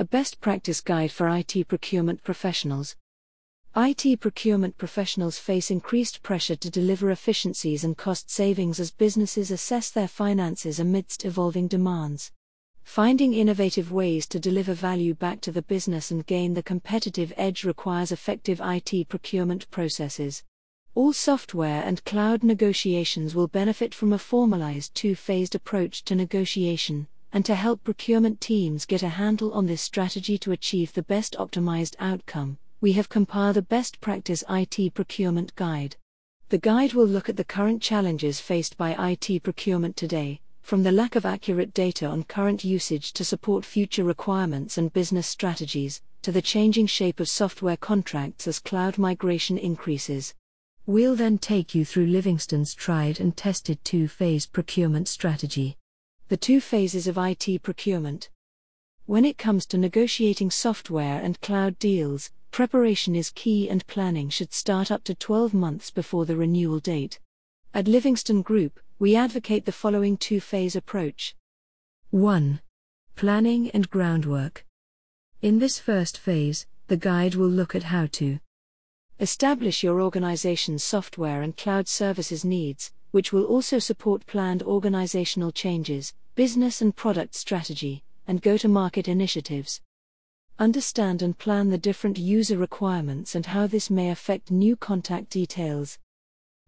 A best practice guide for IT procurement professionals. IT procurement professionals face increased pressure to deliver efficiencies and cost savings as businesses assess their finances amidst evolving demands. Finding innovative ways to deliver value back to the business and gain the competitive edge requires effective IT procurement processes. All software and cloud negotiations will benefit from a formalized two phased approach to negotiation, and to help procurement teams get a handle on this strategy to achieve the best optimized outcome, we have compiled a best practice IT procurement guide. The guide will look at the current challenges faced by IT procurement today, from the lack of accurate data on current usage to support future requirements and business strategies, to the changing shape of software contracts as cloud migration increases. We'll then take you through Livingston's tried and tested two phase procurement strategy. The two phases of IT procurement. When it comes to negotiating software and cloud deals, preparation is key and planning should start up to 12 months before the renewal date. At Livingston Group, we advocate the following two phase approach 1. Planning and groundwork. In this first phase, the guide will look at how to establish your organization's software and cloud services needs, which will also support planned organizational changes, business and product strategy, and go to market initiatives. Understand and plan the different user requirements and how this may affect new contact details.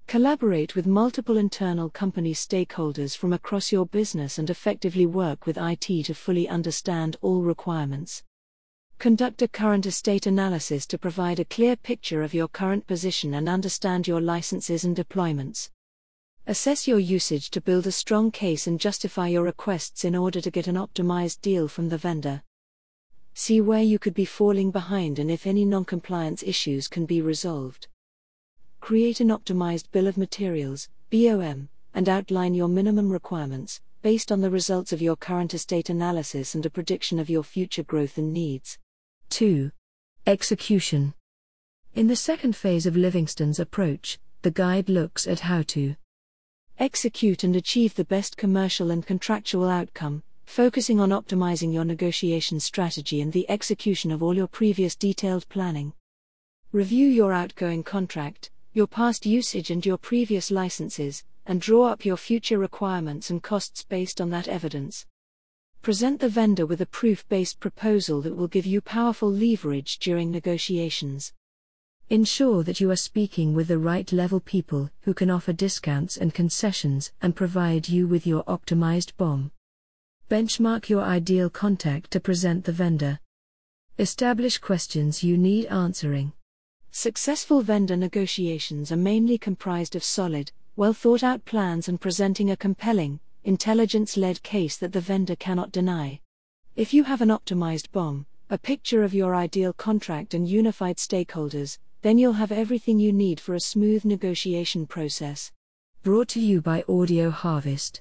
Collaborate with multiple internal company stakeholders from across your business and effectively work with IT to fully understand all requirements. Conduct a current estate analysis to provide a clear picture of your current position and understand your licenses and deployments. Assess your usage to build a strong case and justify your requests in order to get an optimized deal from the vendor. See where you could be falling behind and if any non compliance issues can be resolved. Create an optimized bill of materials, BOM, and outline your minimum requirements, based on the results of your current estate analysis and a prediction of your future growth and needs. 2. Execution. In the second phase of Livingston's approach, the guide looks at how to execute and achieve the best commercial and contractual outcome, focusing on optimizing your negotiation strategy and the execution of all your previous detailed planning. Review your outgoing contract, your past usage, and your previous licenses, and draw up your future requirements and costs based on that evidence. Present the vendor with a proof based proposal that will give you powerful leverage during negotiations. Ensure that you are speaking with the right level people who can offer discounts and concessions and provide you with your optimized BOM. Benchmark your ideal contact to present the vendor. Establish questions you need answering. Successful vendor negotiations are mainly comprised of solid, well thought out plans and presenting a compelling, intelligence led case that the vendor cannot deny. If you have an optimized BOM, a picture of your ideal contract and unified stakeholders, then you'll have everything you need for a smooth negotiation process. Brought to you by Audio Harvest.